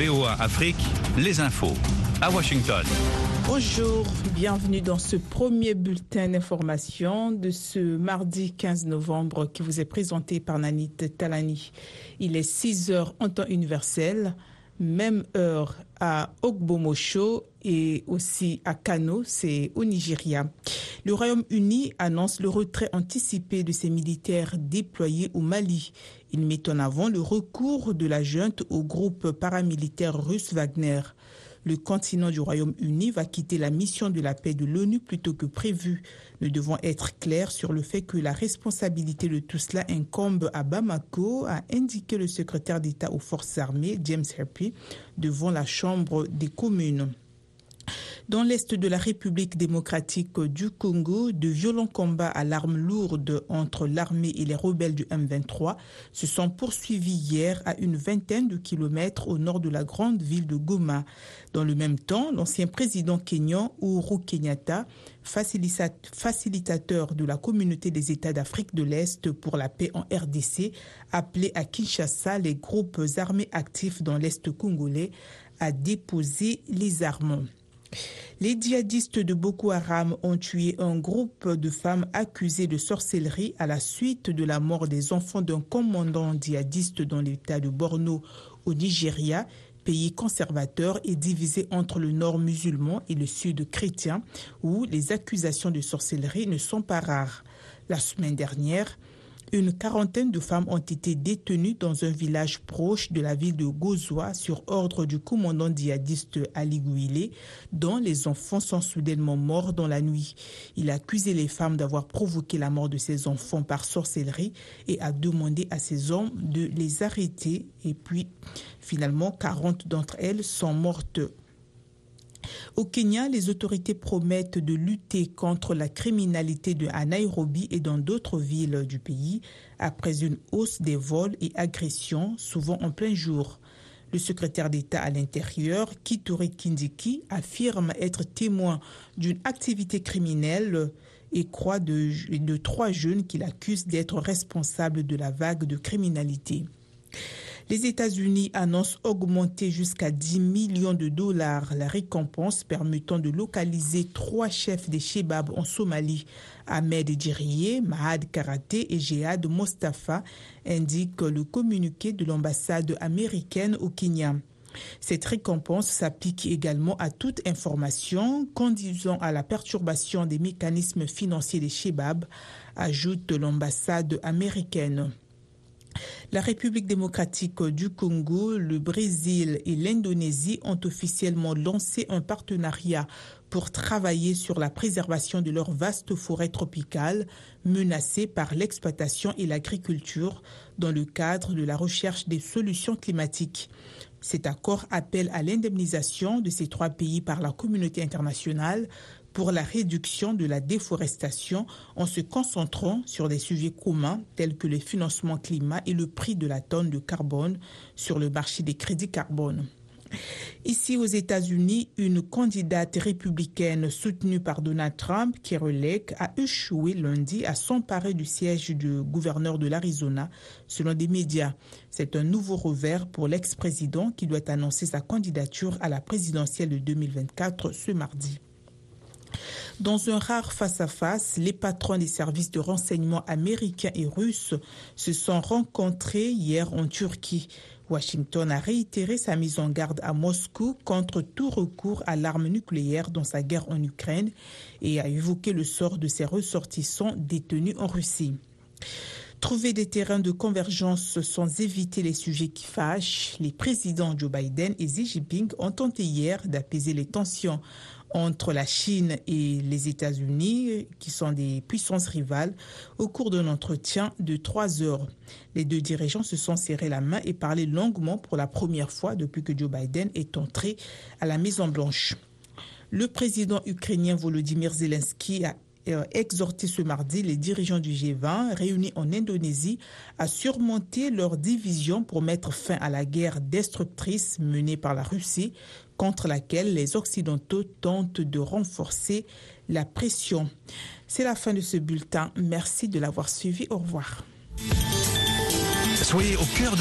VOA Afrique, les infos à Washington. Bonjour, bienvenue dans ce premier bulletin d'information de ce mardi 15 novembre qui vous est présenté par Nanit Talani. Il est 6 heures en temps universel, même heure à Ogbomosho et aussi à Kano, c'est au Nigeria. Le Royaume-Uni annonce le retrait anticipé de ses militaires déployés au Mali. Il met en avant le recours de la junte au groupe paramilitaire russe Wagner. Le continent du Royaume-Uni va quitter la mission de la paix de l'ONU plutôt que prévu. Nous devons être clairs sur le fait que la responsabilité de tout cela incombe à Bamako, a indiqué le secrétaire d'État aux forces armées, James Herpy, devant la Chambre des communes. Dans l'est de la République démocratique du Congo, de violents combats à l'arme lourde entre l'armée et les rebelles du M23 se sont poursuivis hier à une vingtaine de kilomètres au nord de la grande ville de Goma. Dans le même temps, l'ancien président kenyan Uhuru Kenyatta, facilitateur de la communauté des États d'Afrique de l'Est pour la paix en RDC, appelé à Kinshasa les groupes armés actifs dans l'Est congolais à déposer les armes. Les djihadistes de Boko Haram ont tué un groupe de femmes accusées de sorcellerie à la suite de la mort des enfants d'un commandant djihadiste dans l'état de Borno au Nigeria, pays conservateur et divisé entre le nord musulman et le sud chrétien, où les accusations de sorcellerie ne sont pas rares. La semaine dernière, une quarantaine de femmes ont été détenues dans un village proche de la ville de Gozoa sur ordre du commandant djihadiste Ali Gouilé, dont les enfants sont soudainement morts dans la nuit. Il a accusé les femmes d'avoir provoqué la mort de ses enfants par sorcellerie et a demandé à ses hommes de les arrêter. Et puis, finalement, 40 d'entre elles sont mortes au Kenya, les autorités promettent de lutter contre la criminalité de Nairobi et dans d'autres villes du pays après une hausse des vols et agressions, souvent en plein jour. Le secrétaire d'État à l'intérieur, Kituri Kindiki, affirme être témoin d'une activité criminelle et croit de, de trois jeunes qu'il accuse d'être responsables de la vague de criminalité. Les États-Unis annoncent augmenter jusqu'à 10 millions de dollars la récompense permettant de localiser trois chefs des Shebab en Somalie. Ahmed Djiriye, Mahad Karate et Jihad Mostafa, indique le communiqué de l'ambassade américaine au Kenya. Cette récompense s'applique également à toute information conduisant à la perturbation des mécanismes financiers des Shebab, ajoute l'ambassade américaine. La République démocratique du Congo, le Brésil et l'Indonésie ont officiellement lancé un partenariat pour travailler sur la préservation de leurs vastes forêts tropicales menacées par l'exploitation et l'agriculture dans le cadre de la recherche des solutions climatiques. Cet accord appelle à l'indemnisation de ces trois pays par la communauté internationale pour la réduction de la déforestation en se concentrant sur des sujets communs tels que le financement climat et le prix de la tonne de carbone sur le marché des crédits carbone. Ici aux États-Unis, une candidate républicaine soutenue par Donald Trump, Carol Lake, a échoué lundi à s'emparer du siège du gouverneur de l'Arizona, selon des médias. C'est un nouveau revers pour l'ex-président qui doit annoncer sa candidature à la présidentielle de 2024 ce mardi. Dans un rare face-à-face, les patrons des services de renseignement américains et russes se sont rencontrés hier en Turquie. Washington a réitéré sa mise en garde à Moscou contre tout recours à l'arme nucléaire dans sa guerre en Ukraine et a évoqué le sort de ses ressortissants détenus en Russie. Trouver des terrains de convergence sans éviter les sujets qui fâchent, les présidents Joe Biden et Xi Jinping ont tenté hier d'apaiser les tensions entre la Chine et les États-Unis, qui sont des puissances rivales, au cours d'un entretien de trois heures. Les deux dirigeants se sont serrés la main et parlé longuement pour la première fois depuis que Joe Biden est entré à la Maison-Blanche. Le président ukrainien Volodymyr Zelensky a exhorté ce mardi les dirigeants du G20 réunis en Indonésie à surmonter leurs divisions pour mettre fin à la guerre destructrice menée par la Russie contre laquelle les Occidentaux tentent de renforcer la pression. C'est la fin de ce bulletin. Merci de l'avoir suivi. Au revoir. Soyez au cœur de